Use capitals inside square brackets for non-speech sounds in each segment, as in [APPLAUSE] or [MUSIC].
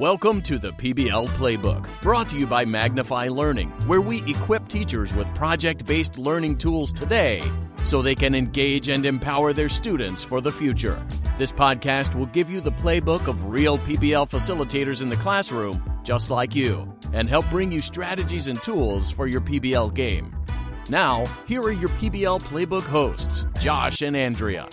Welcome to the PBL Playbook, brought to you by Magnify Learning, where we equip teachers with project based learning tools today so they can engage and empower their students for the future. This podcast will give you the playbook of real PBL facilitators in the classroom, just like you, and help bring you strategies and tools for your PBL game. Now, here are your PBL Playbook hosts, Josh and Andrea.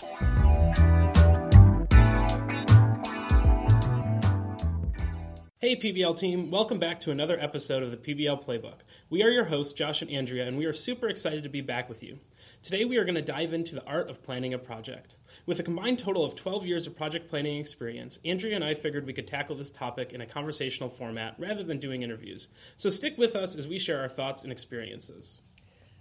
Hey, PBL team, welcome back to another episode of the PBL Playbook. We are your hosts, Josh and Andrea, and we are super excited to be back with you. Today, we are going to dive into the art of planning a project. With a combined total of 12 years of project planning experience, Andrea and I figured we could tackle this topic in a conversational format rather than doing interviews. So stick with us as we share our thoughts and experiences.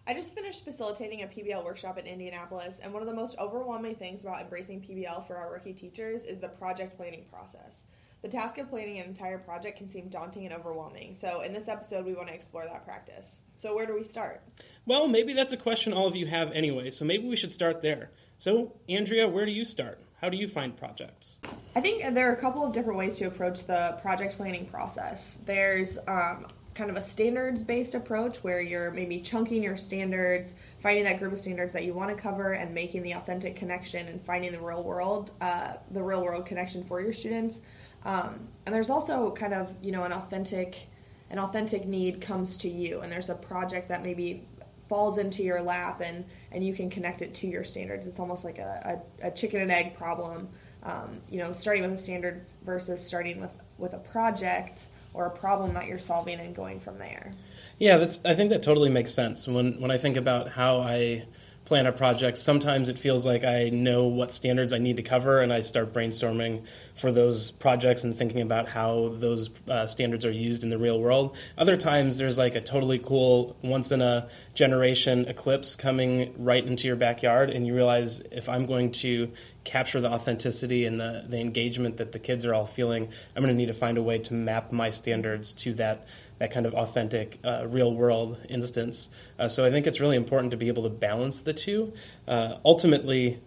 I just finished facilitating a PBL workshop in Indianapolis, and one of the most overwhelming things about embracing PBL for our rookie teachers is the project planning process. The task of planning an entire project can seem daunting and overwhelming. So, in this episode, we want to explore that practice. So, where do we start? Well, maybe that's a question all of you have anyway, so maybe we should start there. So, Andrea, where do you start? How do you find projects? I think there are a couple of different ways to approach the project planning process. There's um, kind of a standards based approach where you're maybe chunking your standards, finding that group of standards that you want to cover, and making the authentic connection and finding the real world, uh, the real world connection for your students. Um, and there's also kind of you know an authentic an authentic need comes to you, and there's a project that maybe falls into your lap and and you can connect it to your standards. It's almost like a, a, a chicken and egg problem. Um, you know, starting with a standard versus starting with with a project or a problem that you're solving and going from there. Yeah, that's. I think that totally makes sense. When when I think about how I plan a project, sometimes it feels like I know what standards I need to cover, and I start brainstorming for those projects and thinking about how those uh, standards are used in the real world. Other times, there's like a totally cool, once in a generation eclipse coming right into your backyard, and you realize if I'm going to capture the authenticity and the, the engagement that the kids are all feeling, I'm going to need to find a way to map my standards to that that kind of authentic, uh, real world instance. Uh, so I think it's really important to be able to balance the two. Uh, ultimately,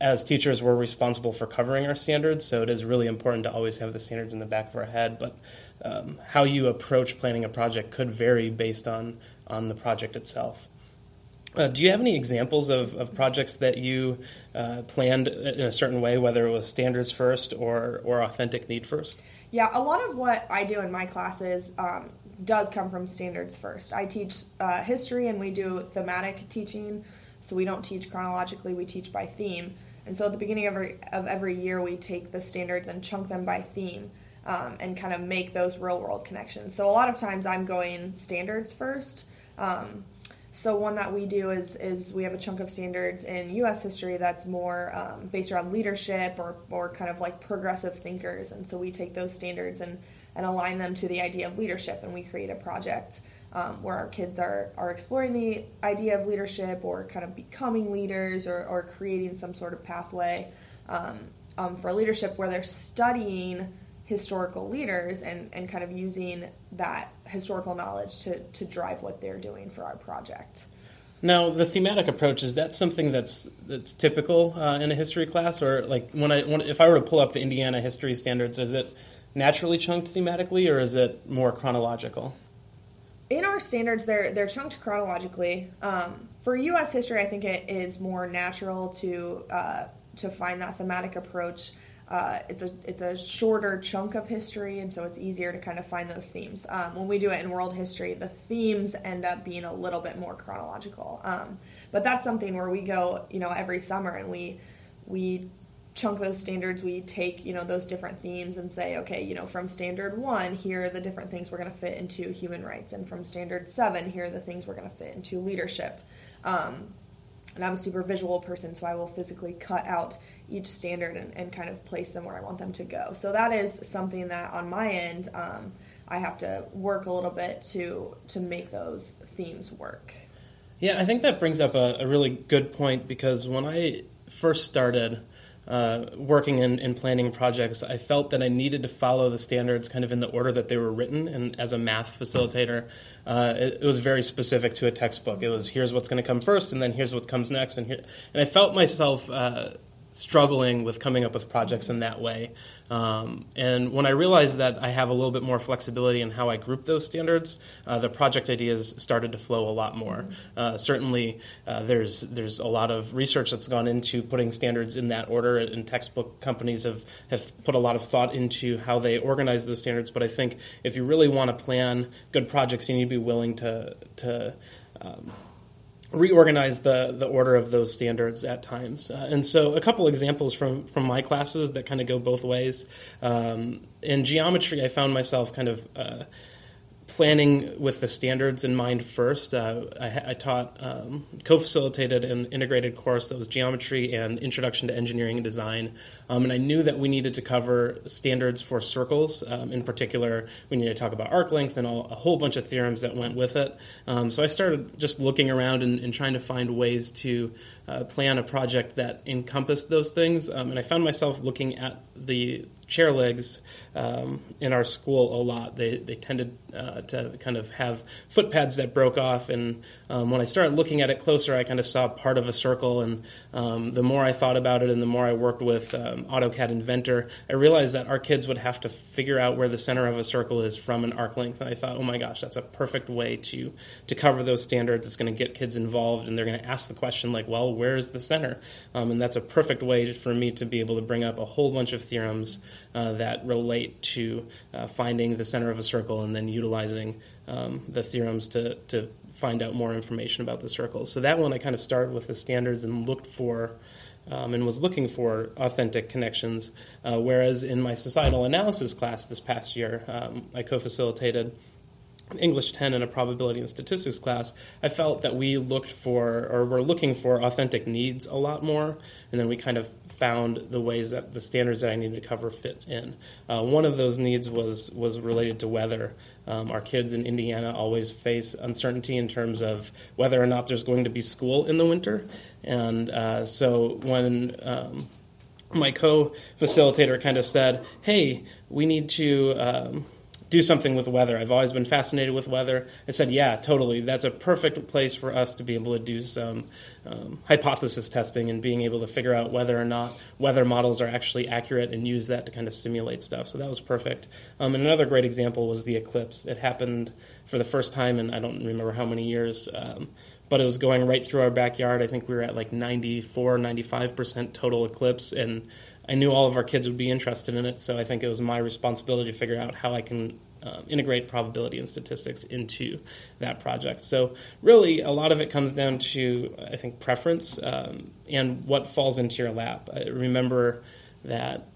as teachers, we're responsible for covering our standards, so it is really important to always have the standards in the back of our head. But um, how you approach planning a project could vary based on on the project itself. Uh, do you have any examples of, of projects that you uh, planned in a certain way, whether it was standards first or, or authentic need first? Yeah, a lot of what I do in my classes um, does come from standards first. I teach uh, history and we do thematic teaching, so we don't teach chronologically, we teach by theme. And so at the beginning of every, of every year, we take the standards and chunk them by theme um, and kind of make those real world connections. So a lot of times I'm going standards first. Um, so one that we do is is we have a chunk of standards in U.S. history that's more um, based around leadership or or kind of like progressive thinkers, and so we take those standards and and align them to the idea of leadership. And we create a project um, where our kids are, are exploring the idea of leadership or kind of becoming leaders or, or creating some sort of pathway um, um, for leadership where they're studying historical leaders and, and kind of using that historical knowledge to, to drive what they're doing for our project. Now, the thematic approach is that something that's that's typical uh, in a history class, or like when I when, if I were to pull up the Indiana history standards, is it naturally chunked thematically, or is it more chronological? In our standards, they're they're chunked chronologically. Um, for U.S. history, I think it is more natural to uh, to find that thematic approach. Uh, it's a it's a shorter chunk of history, and so it's easier to kind of find those themes. Um, when we do it in world history, the themes end up being a little bit more chronological. Um, but that's something where we go, you know, every summer and we we chunk those standards we take you know those different themes and say okay you know from standard one here are the different things we're going to fit into human rights and from standard seven here are the things we're going to fit into leadership. Um, and i'm a super visual person so i will physically cut out each standard and, and, kind of place them where i want them to go. So that is something that on my end um, i have to work a little bit to to make those themes work. Yeah i think that brings up a, a really good point because when i first started uh, working in, in planning projects, I felt that I needed to follow the standards kind of in the order that they were written. And as a math facilitator, uh, it, it, was very specific to a textbook. It was here's what's going to come first, and then here's what comes next, and here. And I felt myself uh, struggling with coming up with projects in that way. Um, and when I realized that I have a little bit more flexibility in how I group those standards, uh, the project ideas started to flow a lot more. Uh, certainly, uh, there's there's a lot of research that's gone into putting standards in that order, and textbook companies have, have put a lot of thought into how they organize those standards. But I think if you really want to plan good projects, you need to be willing to to um, reorganize the the order of those standards at times. Uh, and so, a couple examples from from my classes that kind of go both ways. Um, in geometry, I found myself kind of uh, planning with the standards in mind first. Uh, I, I, taught, um, co facilitated an integrated course that was geometry and introduction to engineering and design. Um, and I knew that we needed to cover standards for circles. Um, in particular, we needed to talk about arc length and all, a whole bunch of theorems that went with it. Um, so I started just looking around and, and trying to find ways to uh, plan a project that encompassed those things. Um, and I found myself looking at the chair legs um, in our school a lot. They, they tended uh, to kind of have foot pads that broke off. And um, when I started looking at it closer, I kind of saw part of a circle. And um, the more I thought about it and the more I worked with um, AutoCAD Inventor, I realized that our kids would have to figure out where the center of a circle is from an arc length. And I thought, oh my gosh, that's a perfect way to, to cover those standards. It's going to get kids involved and they're going to ask the question, like, well, where is the center? Um, and that's a perfect way for me to be able to bring up a whole bunch of theorems uh, that relate to uh, finding the center of a circle and then utilizing um, the theorems to, to find out more information about the circles. So that one I kind of started with the standards and looked for. Um, and was looking for authentic connections. Uh, whereas in my societal analysis class this past year, um, I co facilitated English 10 and a probability and statistics class, I felt that we looked for or were looking for authentic needs a lot more, and then we kind of found the ways that the standards that I needed to cover fit in. Uh, one of those needs was was related to weather. Um, our kids in Indiana always face uncertainty in terms of whether or not there's going to be school in the winter, and uh, so when um, my co-facilitator kind of said, "Hey, we need to." Um, do something with weather. I've always been fascinated with weather. I said, yeah, totally. That's a perfect place for us to be able to do some um, hypothesis testing and being able to figure out whether or not weather models are actually accurate and use that to kind of simulate stuff. So that was perfect. Um, and another great example was the eclipse. It happened for the first time in I don't remember how many years. Um, but it was going right through our backyard. I think we were at like 94, 95% total eclipse, and I knew all of our kids would be interested in it, so I think it was my responsibility to figure out how I can um, integrate probability and statistics into that project. So, really, a lot of it comes down to, I think, preference um, and what falls into your lap. I remember that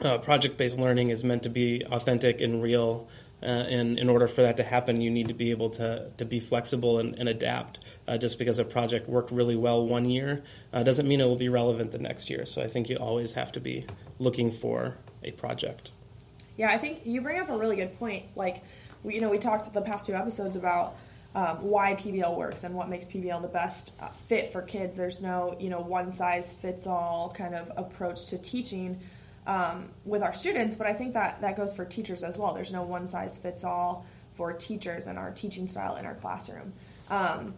uh, project based learning is meant to be authentic and real. Uh, and in order for that to happen, you need to be able to, to be flexible and, and adapt. Uh, just because a project worked really well one year uh, doesn't mean it will be relevant the next year. So I think you always have to be looking for a project. Yeah, I think you bring up a really good point. Like, we, you know, we talked the past two episodes about um, why PBL works and what makes PBL the best uh, fit for kids. There's no, you know, one size fits all kind of approach to teaching um, with our students, but I think that that goes for teachers as well. There's no one size fits all for teachers and our teaching style in our classroom. Um,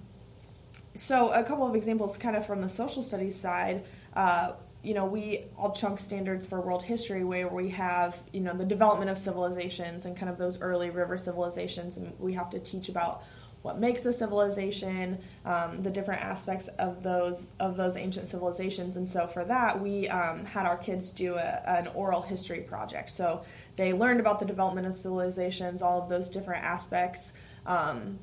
so, a couple of examples, kind of from the social studies side. Uh, you know, we all chunk standards for world history where we have, you know, the development of civilizations and kind of those early river civilizations, and we have to teach about what makes a civilization, um, the different aspects of those of those ancient civilizations, and so for that we um, had our kids do a, an oral history project. So they learned about the development of civilizations, all of those different aspects. Um,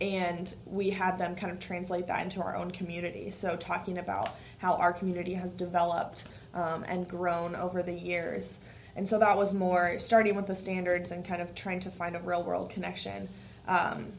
and we had them kind of translate that into our own community. So, talking about how our community has developed um, and grown over the years. And so that was more starting with the standards and kind of trying to find a real world connection. Um,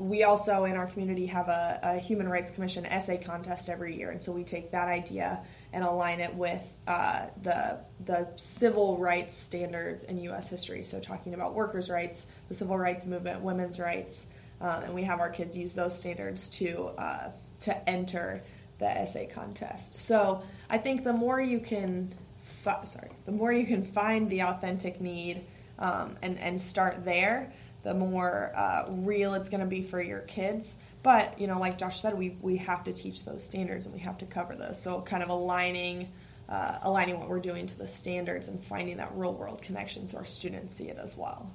we also in our community have a, a, Human Rights Commission essay contest every year, and so we take that idea and align it with uh, the the civil rights standards in U.S. history. So talking about workers' rights, the civil rights movement, women's rights, um, and we have our kids use those standards to uh, to enter the essay contest. So I think the more you can, fi- sorry, the more you can find the authentic need um, and and start there, the more uh, real it's going to be for your kids. But you know, like Josh said, we we have to teach those standards and we have to cover those. So kind of aligning uh, aligning what we're doing to the standards and finding that real world connection so our students see it as well.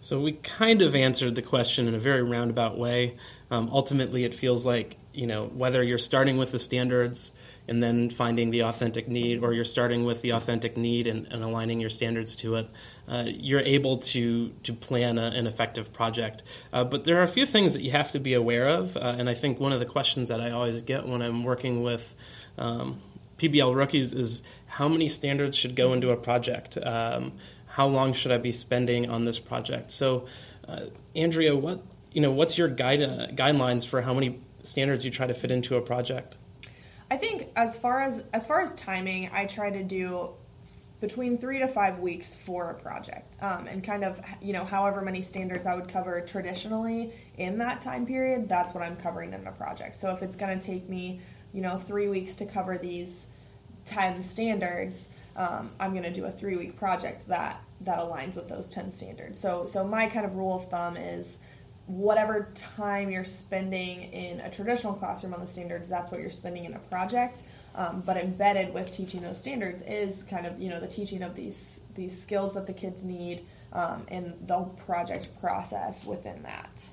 So we kind of answered the question in a very roundabout way. Um, ultimately, it feels like you know whether you're starting with the standards and then finding the authentic need, or you're starting with the authentic need and, and aligning your standards to it, uh, you're able to to plan a, an effective project. Uh, but there are a few things that you have to be aware of, uh, and I think one of the questions that I always get when I'm working with um, PBL rookies is how many standards should go into a project. Um, how long should I be spending on this project? So, uh, Andrea, what you know, what's your guide, uh, guidelines for how many standards you try to fit into a project? I think as far as as far as timing, I try to do between three to five weeks for a project, um, and kind of you know however many standards I would cover traditionally in that time period. That's what I'm covering in a project. So if it's going to take me you know three weeks to cover these ten standards um, I'm going to do a three week project that that aligns with those 10 standards. So so my kind of rule of thumb is whatever time you're spending in a traditional classroom on the standards, that's what you're spending in a project. Um, but embedded with teaching those standards is kind of you know the teaching of these these skills that the kids need um, and the project process within that.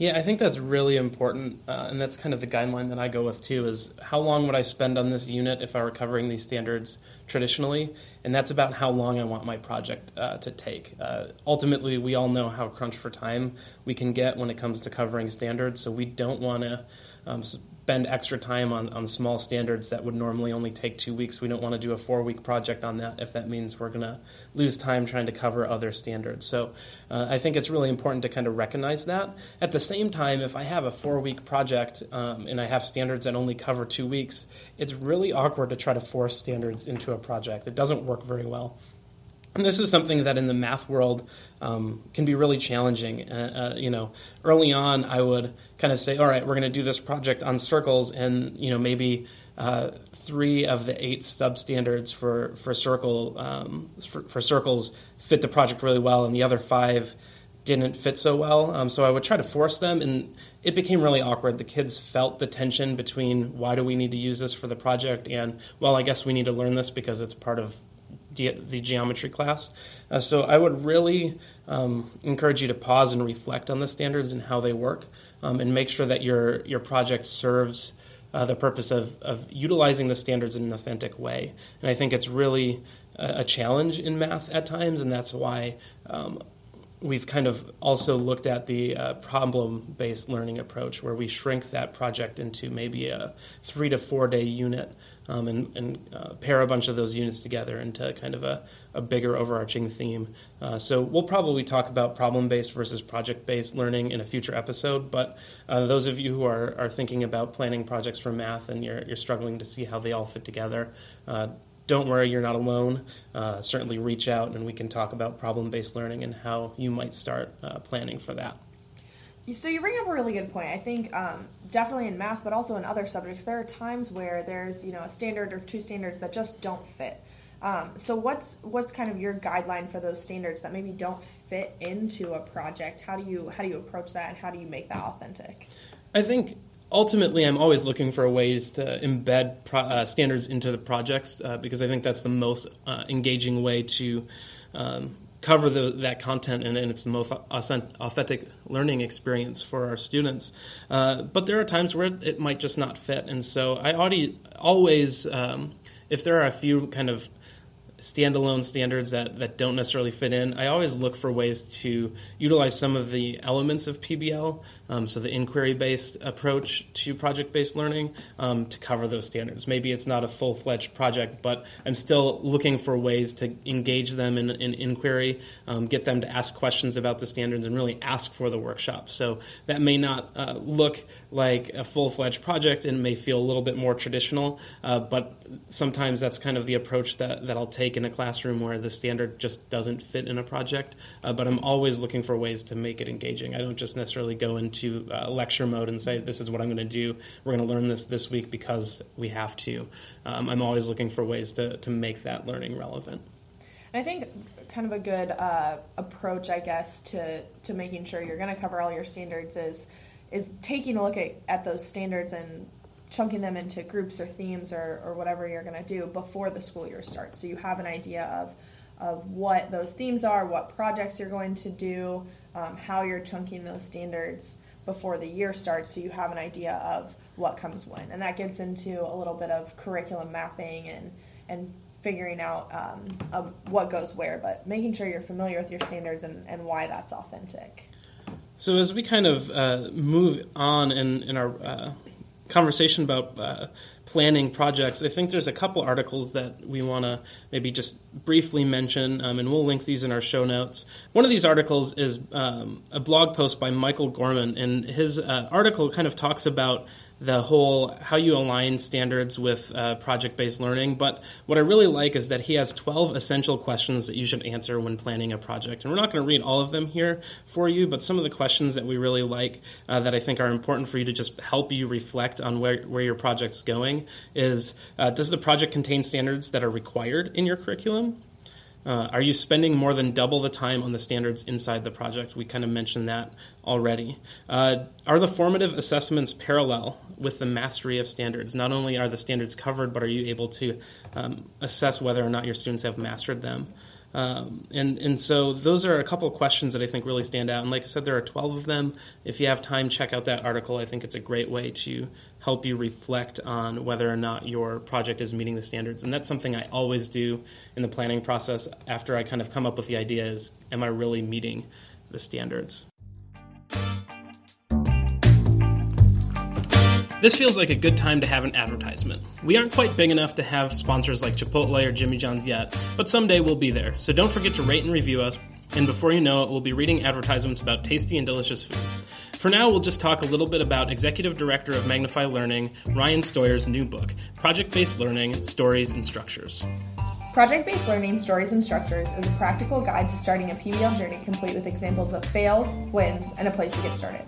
Yeah, I think that's really important, uh, and that's kind of the guideline that I go with too. Is how long would I spend on this unit if I were covering these standards traditionally, and that's about how long I want my project uh, to take. Uh, ultimately, we all know how crunch for time we can get when it comes to covering standards, so we don't want to um, spend extra time on, on small standards that would normally only take two weeks. We don't want to do a four week project on that if that means we're going to lose time trying to cover other standards. So uh, I think it's really important to kind of recognize that. At the same time, if I have a four week project um, and I have standards that only cover two weeks, it's really awkward to try to force standards into a project. It doesn't work very well. And this is something that in the math world um, can be really challenging. Uh, uh, you know, early on, I would kind of say, "All right, we're going to do this project on circles," and you know, maybe uh, three of the eight substandards for for circle um, for, for, circles fit the project really well, and the other five didn't fit so well. Um, so I would try to force them, and it became really awkward. The kids felt the tension between why do we need to use this for the project, and well, I guess we need to learn this because it's part of ge- the geometry class. Uh, so I would really um, encourage you to pause and reflect on the standards and how they work, um, and make sure that your your project serves. Uh, the purpose of, of utilizing the standards in an authentic way. And I think it's really a, a challenge in math at times, and that's why um, we've kind of also looked at the uh, problem based learning approach where we shrink that project into maybe a three to four day unit um, and, and uh, pair a bunch of those units together into kind of a, a bigger overarching theme. Uh, so we'll probably talk about problem based versus project based learning in a future episode, but uh, those of you who are, are thinking about planning projects for math and you're, you're struggling to see how they all fit together, uh, don't worry, you're not alone. Uh, certainly reach out and we can talk about problem based learning and how you might start uh, planning for that. So you bring up a really good point. I think um, definitely in math, but also in other subjects, there are times where there's you know a standard or two standards that just don't fit. Um, so what's what's kind of your guideline for those standards that maybe don't fit into a project? How do you how do you approach that, and how do you make that authentic? I think ultimately, I'm always looking for ways to embed pro- uh, standards into the projects uh, because I think that's the most uh, engaging way to um, cover the, that content and, and, it's the most authentic learning experience for our students. Uh, but there are times where it, might just not fit, and so I always, um, if there are a few kind of standalone standards that, that don't necessarily fit in, I always look for ways to utilize some of the elements of PBL, um, so the inquiry based approach to project based learning, um, to cover those standards. Maybe it's not a full fledged project, but I'm still looking for ways to engage them in, in inquiry, um, get them to ask questions about the standards, and really ask for the workshop. So that may not uh, look like a full fledged project and may feel a little bit more traditional, uh, but sometimes that's kind of the approach that, that I'll take in a classroom where the standard just doesn't fit in a project. Uh, but I'm always looking for ways to make it engaging. I don't just necessarily go into uh, lecture mode and say, this is what I'm going to do. We're going to learn this this week because we have to. Um, I'm always looking for ways to, to make that learning relevant. I think kind of a good uh, approach, I guess, to, to making sure you're going to cover all your standards is is taking a look at, at those standards and chunking them into groups or themes or, or whatever you're going to do before the school year starts. So you have an idea of, of what those themes are, what projects you're going to do, um, how you're chunking those standards before the year starts so you have an idea of what comes when. And that gets into a little bit of curriculum mapping and, and figuring out um, what goes where, but making sure you're familiar with your standards and, and why that's authentic. So as we kind of uh, move on in, in our uh, conversation about uh, planning projects, I think there's a couple articles that we want to maybe just briefly mention, um, and we'll link these in our show notes. One of these articles is um, a blog post by Michael Gorman, and his uh, article kind of talks about the whole how you align standards with uh, project based learning. But what I really like is that he has 12 essential questions that you should answer when planning a project. And we're not going to read all of them here for you, but some of the questions that we really like uh, that I think are important for you to just help you reflect on where, where your project's going is uh, Does the project contain standards that are required in your curriculum? Uh, are you spending more than double the time on the standards inside the project? We kind of mentioned that already. Uh, are the formative assessments parallel with the mastery of standards? Not only are the standards covered, but are you able to um, assess whether or not your students have mastered them? Um, and and so those are a couple of questions that I think really stand out. And like I said, there are 12 of them. If you have time, check out that article. I think it's a great way to help you reflect on whether or not your project is meeting the standards. And that's something I always do in the planning process after I kind of come up with the idea is, am I really meeting the standards? This feels like a good time to have an advertisement. We aren't quite big enough to have sponsors like Chipotle or Jimmy John's yet, but someday we'll be there. So don't forget to rate and review us, and before you know it, we'll be reading advertisements about tasty and delicious food. For now, we'll just talk a little bit about Executive Director of Magnify Learning, Ryan Steuer's new book, Project Based Learning Stories and Structures. Project Based Learning Stories and Structures is a practical guide to starting a PBL journey complete with examples of fails, wins, and a place to get started.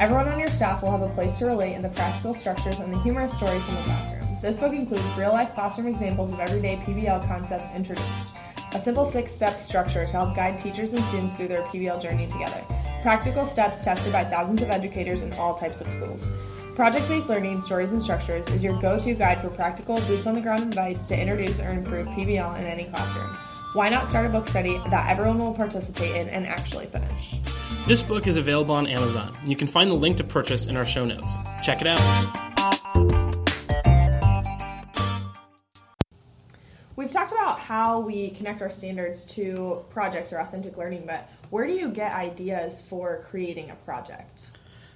Everyone on your staff will have a place to relate in the practical structures and the humorous stories in the classroom. This book includes real life classroom examples of everyday PBL concepts introduced, a simple six step structure to help guide teachers and students through their PBL journey together, practical steps tested by thousands of educators in all types of schools. Project based learning, stories, and structures is your go to guide for practical, boots on the ground advice to introduce or improve PBL in any classroom. Why not start a book study that everyone will participate in and actually finish? This book is available on Amazon. You can find the link to purchase in our show notes. Check it out. We've talked about how we connect our standards to projects or authentic learning, but where do you get ideas for creating a project?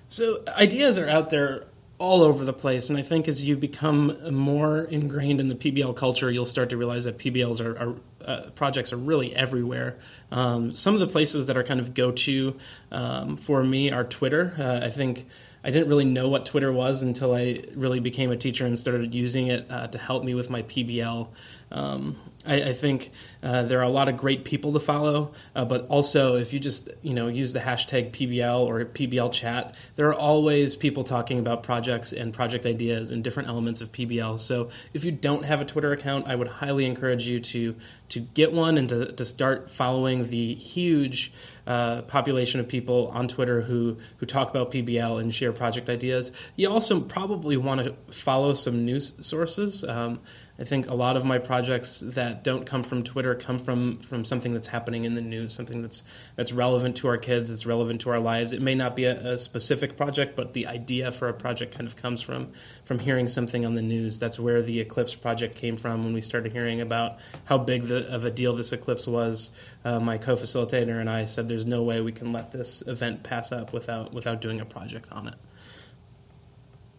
So, ideas are out there all over the place. And I think as you become more ingrained in the PBL culture, you'll start to realize that PBLs are, are uh, projects are really everywhere. Um, some of the places that are kind of go to um, for me are Twitter. Uh, I think I didn't really know what Twitter was until I really became a teacher and started using it uh, to help me with my PBL. Um, I, I, think uh, there are a lot of great people to follow, uh, but also if you just you know use the hashtag PBL or PBL chat, there are always people talking about projects and project ideas and different elements of PBL. So if you don't have a Twitter account, I would highly encourage you to to get one and to, to start following the huge uh, population of people on Twitter who who talk about PBL and share project ideas. You also probably want to follow some news sources. Um, I think a lot of my projects that don't come from Twitter come from from something that's happening in the news, something that's that's relevant to our kids, that's relevant to our lives. It may not be a, a, specific project, but the idea for a project kind of comes from from hearing something on the news. That's where the Eclipse project came from when we started hearing about how big the, of a deal this eclipse was. Uh, my co-facilitator and I said, "There's no way we can let this event pass up without without doing a project on it."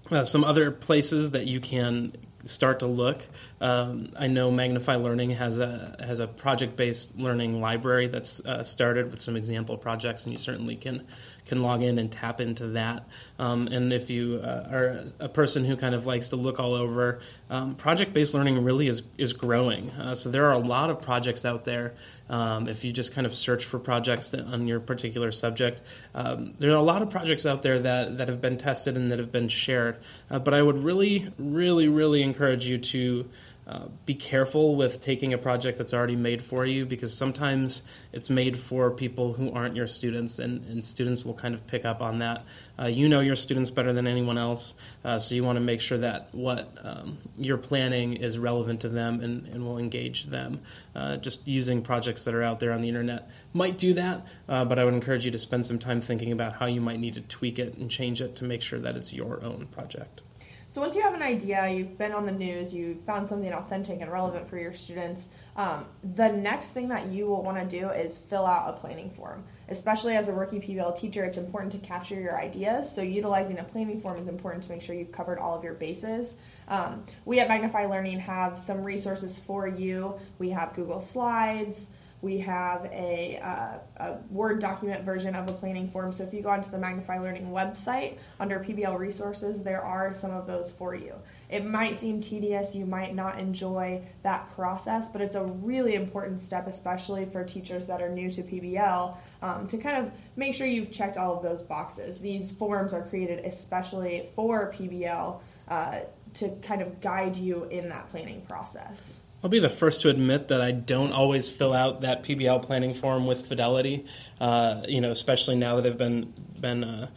Uh, some other places that you can start to look. Um, I know Magnify Learning has a has a project based learning library that's uh, started with some example projects, and you certainly can can log in and tap into that. Um, and if you uh, are a person who kind of likes to look all over, um, project based learning really is is growing. Uh, so there are a lot of projects out there. Um, if you just kind of search for projects on your particular subject, um, there are a lot of projects out there that, that have been tested and that have been shared. Uh, but I would really, really, really encourage you to uh, be careful with taking a project that's already made for you because sometimes it's made for people who aren't your students, and, and students will kind of pick up on that. Uh, you know your students better than anyone else, uh, so you want to make sure that what um, you're planning is relevant to them and, and will engage them. Uh, just using projects that are out there on the internet might do that, uh, but I would encourage you to spend some time thinking about how you might need to tweak it and change it to make sure that it's your own project. So once you have an idea, you've been on the news, you found something authentic and relevant for your students. Um, the next thing that you will want to do is fill out a planning form. Especially as a rookie PBL teacher, it's important to capture your ideas. So utilizing a planning form is important to make sure you've covered all of your bases. Um, we at Magnify Learning have some resources for you. We have Google Slides. We have a, uh, a, Word document version of a planning form. So if you go onto the Magnify Learning website under PBL resources, there are some of those for you. It might seem tedious, you might not enjoy that process, but it's a really important step, especially for teachers that are new to PBL, um, to kind of make sure you've checked all of those boxes. These forms are created especially for PBL uh, to kind of guide you in that planning process. I'll be the first to admit that I don't always fill out that PBL planning form with fidelity. Uh, you know, especially now that I've been been uh,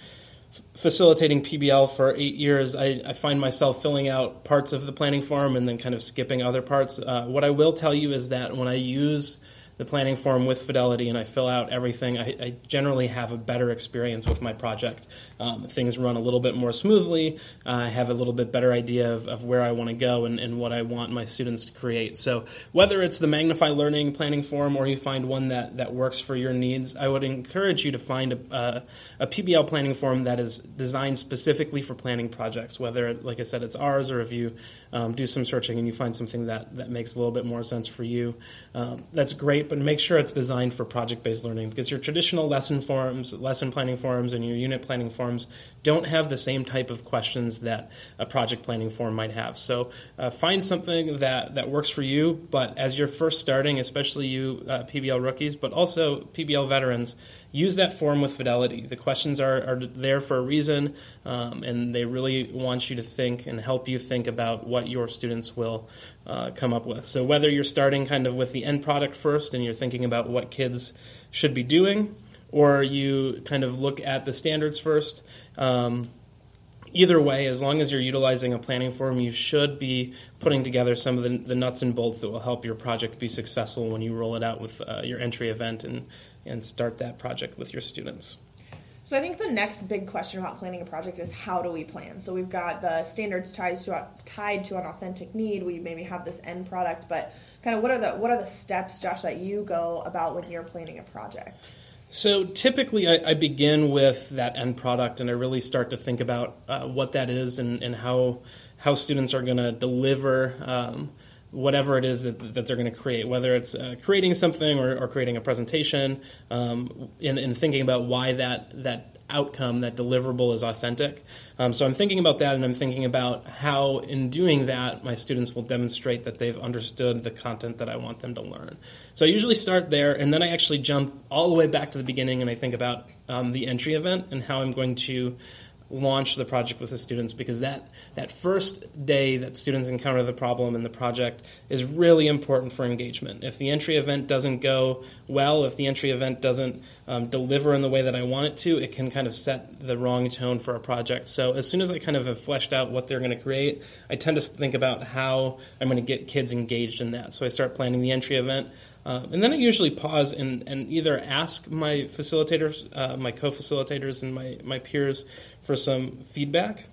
facilitating PBL for eight years, I, I, find myself filling out parts of the planning form and then kind of skipping other parts. Uh, what I will tell you is that when I use the planning form with Fidelity and I fill out everything, I, I generally have a better experience with my project. Um, things run a little bit more smoothly. Uh, I have a little bit better idea of, of where I want to go and, and, what I want my students to create. So, whether it's the Magnify Learning planning form or you find one that, that works for your needs, I would encourage you to find a, a, a PBL planning form that is designed specifically for planning projects, whether, like I said, it's ours or if you um, do some searching and you find something that, that makes a little bit more sense for you. Um, that's great, but make sure it's designed for project based learning because your traditional lesson forms, lesson planning forms, and your unit planning forms don't have the same type of questions that a project planning form might have. So uh, find something that, that works for you, but as you're first starting, especially you uh, PBL rookies, but also PBL veterans, use that form with fidelity. The questions are, are there for a reason, um, and they really want you to think and help you think about what your students will uh, come up with. So, whether you're starting kind of with the end product first and you're thinking about what kids should be doing, or you kind of look at the standards first, um, either way, as long as you're utilizing a planning form, you should be putting together some of the, the, nuts and bolts that will help your project be successful when you roll it out with uh, your entry event and and start that project with your students. So I think the next big question about planning a project is how do we plan? So we've got the standards tied to tied to an authentic need. We maybe have this end product, but kind of what are the what are the steps, Josh, that you go about when you're planning a project? So typically, I, I begin with that end product, and I really start to think about uh, what that is and, and how how students are going to deliver. Um, whatever it is that, that they're going to create, whether it's uh, creating something or, or, creating a presentation, um, in, in, thinking about why that that outcome, that deliverable is authentic. Um, so I'm thinking about that, and I'm thinking about how, in doing that, my students will demonstrate that they've understood the content that I want them to learn. So I usually start there, and then I actually jump all the way back to the beginning, and I think about um, the entry event and how I'm going to launch the project with the students because that, that first day that students encounter the problem in the project is really important for engagement. If the entry event doesn't go well, if the entry event doesn't um, deliver in the way that I want it to, it can kind of set the wrong tone for a project. So as soon as I kind of have fleshed out what they're going to create, I tend to think about how I'm going to get kids engaged in that. So I start planning the entry event. Uh, and then I usually pause and, and either ask my facilitators, uh, my co facilitators, and my, my peers for some feedback,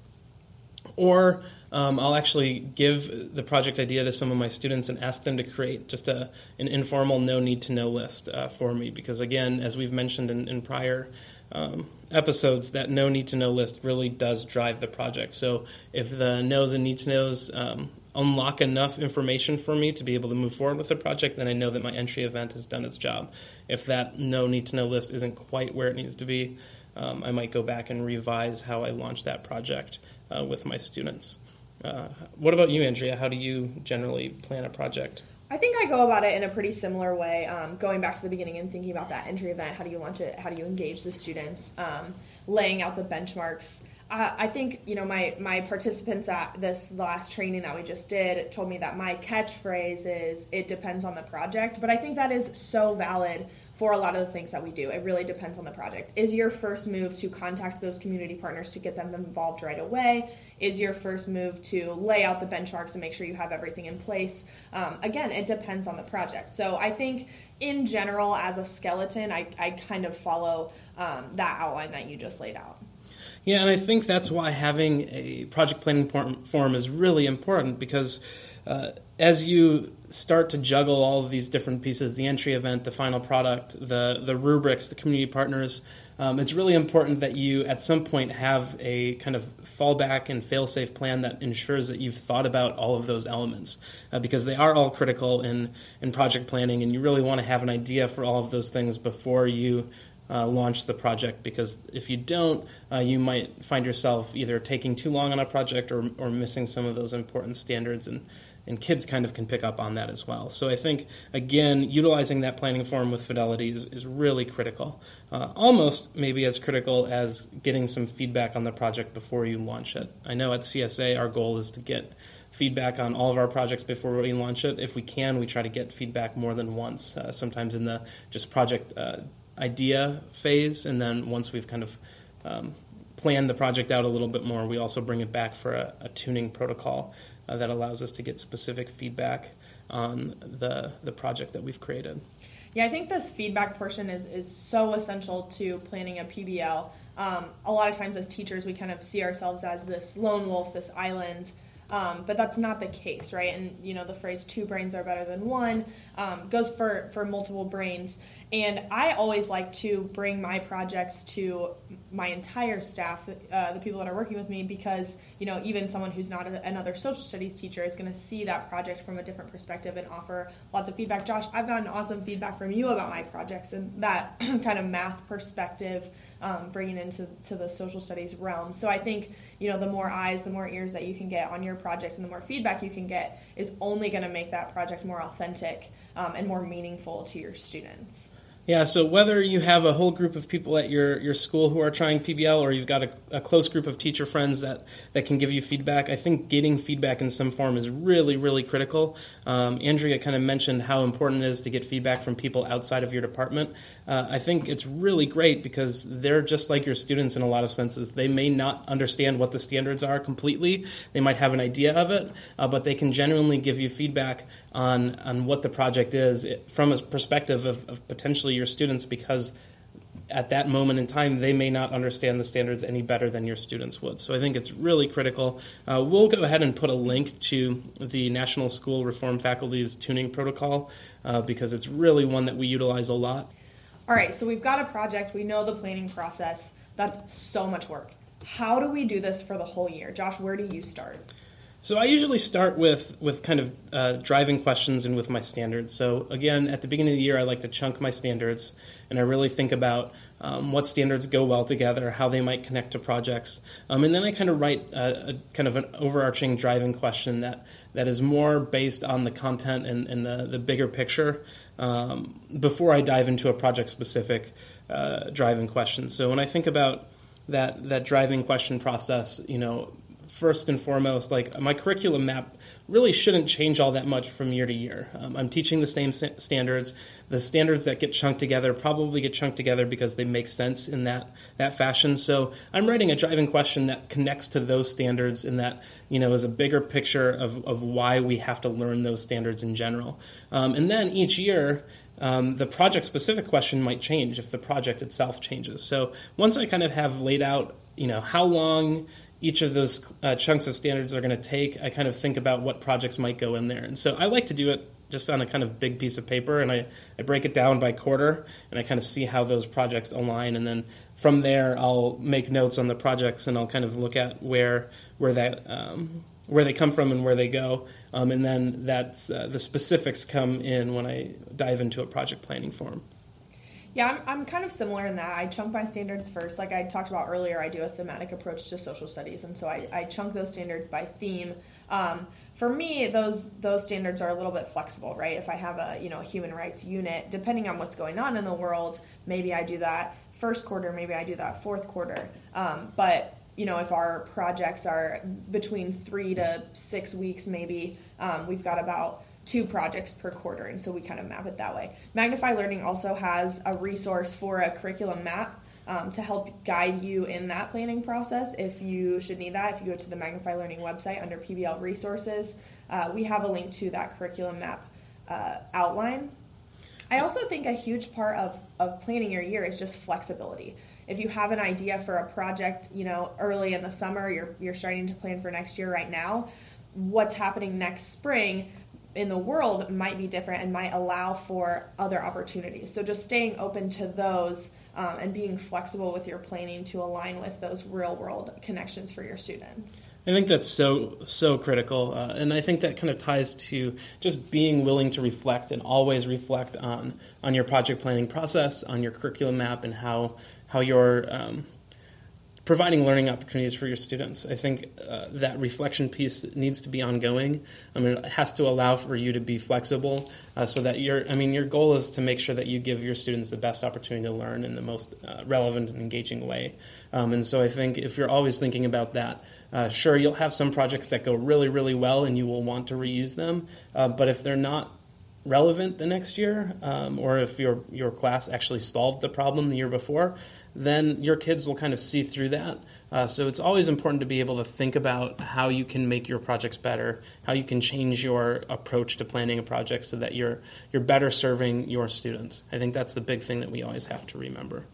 or um, I'll actually give the project idea to some of my students and ask them to create just a, an informal no need to know list uh, for me. Because, again, as we've mentioned in, in prior um, episodes, that no need to know list really does drive the project. So, if the knows and need to knows um, unlock enough information for me to be able to move forward with the project, then I know that my entry event has done its job. If that no need to know list isn't quite where it needs to be, um, I might go back and revise how I launch that project uh, with my students. Uh, what about you, Andrea? How do you generally plan a project? I think I go about it in a pretty similar way. Um, going back to the beginning and thinking about that entry event, how do you launch it? How do you engage the students? Um, laying out the benchmarks uh, I think you know my my participants at this last training that we just did told me that my catchphrase is "It depends on the project," but I think that is so valid for a lot of the things that we do. It really depends on the project. Is your first move to contact those community partners to get them involved right away? Is your first move to lay out the benchmarks and make sure you have everything in place? Um, again, it depends on the project. So I think in general, as a skeleton, I, I kind of follow um, that outline that you just laid out. Yeah, and I think that's why having a project planning form is really important because uh, as you start to juggle all of these different pieces the entry event the final product the the rubrics the community partners um, it's really important that you at some point have a kind of fallback and fail-safe plan that ensures that you've thought about all of those elements uh, because they are all critical in in project planning and you really want to have an idea for all of those things before you uh, launch the project because if you don't, uh, you might find yourself either taking too long on a project or, or missing some of those important standards and and kids kind of can pick up on that as well. So I think again, utilizing that planning form with fidelity is, is really critical, uh, almost maybe as critical as getting some feedback on the project before you launch it. I know at CSA our goal is to get feedback on all of our projects before we launch it. If we can, we try to get feedback more than once. Uh, sometimes in the just project uh, idea phase, and then once we've kind of um, planned the project out a little bit more, we also bring it back for a, a tuning protocol uh, that allows us to get specific feedback on the, the project that we've created. Yeah, I think this feedback portion is, is so essential to planning a PBL. Um, a lot of times, as teachers, we kind of see ourselves as this lone wolf, this island. Um, but that's not the case, right? And you know the phrase "two brains are better than one" um, goes for for multiple brains. And I always like to bring my projects to my entire staff, uh, the people that are working with me, because you know even someone who's not a, another social studies teacher is going to see that project from a different perspective and offer lots of feedback. Josh, I've gotten awesome feedback from you about my projects and that [CLEARS THROAT] kind of math perspective, um, bringing into to the social studies realm. So I think you know the more eyes, the more ears that you can get on your project, and the more feedback you can get is only going to make that project more authentic um, and more meaningful to your students. Yeah, so whether you have a whole group of people at your, your school who are trying PBL or you've got a, a, close group of teacher friends that, that can give you feedback, I think getting feedback in some form is really, really critical. Um, Andrea kind of mentioned how important it is to get feedback from people outside of your department. Uh, I think it's really great because they're just like your students in a lot of senses. They may not understand what the standards are completely, they might have an idea of it, uh, but they can genuinely give you feedback on, on what the project is from a perspective of, of potentially your students because at that moment in time, they may not understand the standards any better than your students would. So I think it's really critical. Uh, we'll go ahead and put a link to the National School Reform Faculty's tuning protocol uh, because it's really one that we utilize a lot. All right, so we've got a project, we know the planning process. That's so much work. How do we do this for the whole year? Josh, where do you start? So I usually start with with kind of uh, driving questions and with my standards. So again, at the beginning of the year, I like to chunk my standards, and I really think about um, what standards go well together, how they might connect to projects, um, and then I kind of write a, a, kind of an overarching driving question that that is more based on the content and, and the the bigger picture um, before I dive into a project specific uh, driving question. So when I think about that that driving question process, you know, first and foremost, like my curriculum map really shouldn't change all that much from year to year. Um, I'm teaching the same st- standards. The standards that get chunked together probably get chunked together because they make sense in that that fashion. So I'm writing a driving question that connects to those standards and that you know is a bigger picture of, of why we have to learn those standards in general. Um, and then each year. Um, the project specific question might change if the project itself changes. So once I kind of have laid out, you know, how long each of those uh, chunks of standards are going to take, I kind of think about what projects might go in there. And so I like to do it just on a kind of big piece of paper and I, I break it down by quarter and I kind of see how those projects align. And then from there, I'll make notes on the projects and I'll kind of look at where, where that, um, where they come from and where they go. Um, and then that's, uh, the specifics come in when I dive into a project planning form. Yeah, I'm, I'm kind of similar in that I chunk my standards first. Like I talked about earlier, I do a thematic approach to social studies, and so I, I chunk those standards by theme. Um, for me, those those standards are a little bit flexible, right? If I have a you know human rights unit, depending on what's going on in the world, maybe I do that first quarter, maybe I do that fourth quarter. Um, but you know, if our projects are between three to six weeks, maybe um, we've got about two projects per quarter, and so we kind of map it that way. Magnify Learning also has a resource for a curriculum map um, to help guide you in that planning process if you should need that. If you go to the Magnify Learning website under PBL resources, uh, we have a link to that curriculum map uh, outline. I also think a huge part of, of planning your year is just flexibility. If you have an idea for a project, you know, early in the summer, you're, you're starting to plan for next year right now, what's happening next spring in the world might be different and might allow for other opportunities. So just staying open to those um, and being flexible with your planning to align with those real world connections for your students. I think that's so so critical, uh, and I think that kind of ties to just being willing to reflect and always reflect on on your project planning process, on your curriculum map, and how how you're um, providing learning opportunities for your students. I think uh, that reflection piece needs to be ongoing. I mean, it has to allow for you to be flexible, uh, so that your I mean, your goal is to make sure that you give your students the best opportunity to learn in the most uh, relevant and engaging way. Um, and so I think if you're always thinking about that. Uh, sure, you'll have some projects that go really, really well, and you will want to reuse them. Uh, but if they're not relevant the next year, um, or if your your class actually solved the problem the year before, then your kids will kind of see through that. Uh, so it's always important to be able to think about how you can make your projects better, how you can change your approach to planning a project so that you're you're better serving your students. I think that's the big thing that we always have to remember.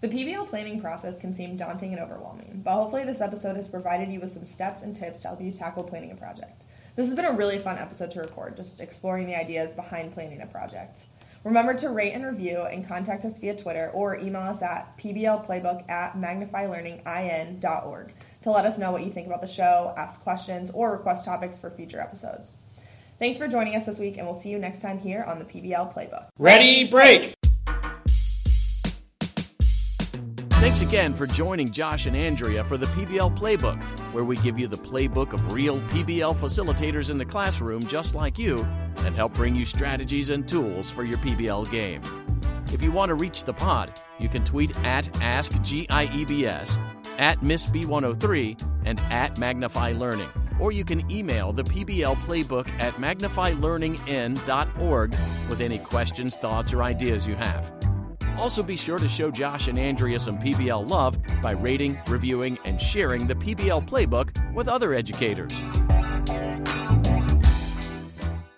The PBL planning process can seem daunting and overwhelming, but hopefully this episode has provided you with some steps and tips to help you tackle planning a project. This has been a really fun episode to record, just exploring the ideas behind planning a project. Remember to rate and review and contact us via Twitter or email us at pblplaybook at magnifylearningin.org to let us know what you think about the show, ask questions, or request topics for future episodes. Thanks for joining us this week, and we'll see you next time here on the PBL Playbook. Ready, break! Thanks again for joining Josh and Andrea for the PBL Playbook, where we give you the playbook of real PBL facilitators in the classroom just like you and help bring you strategies and tools for your PBL game. If you want to reach the pod, you can tweet at AskGIEBS, at MissB103, and at Magnify Learning. Or you can email the PBL Playbook at magnifylearningin.org with any questions, thoughts, or ideas you have. Also, be sure to show Josh and Andrea some PBL love by rating, reviewing, and sharing the PBL Playbook with other educators.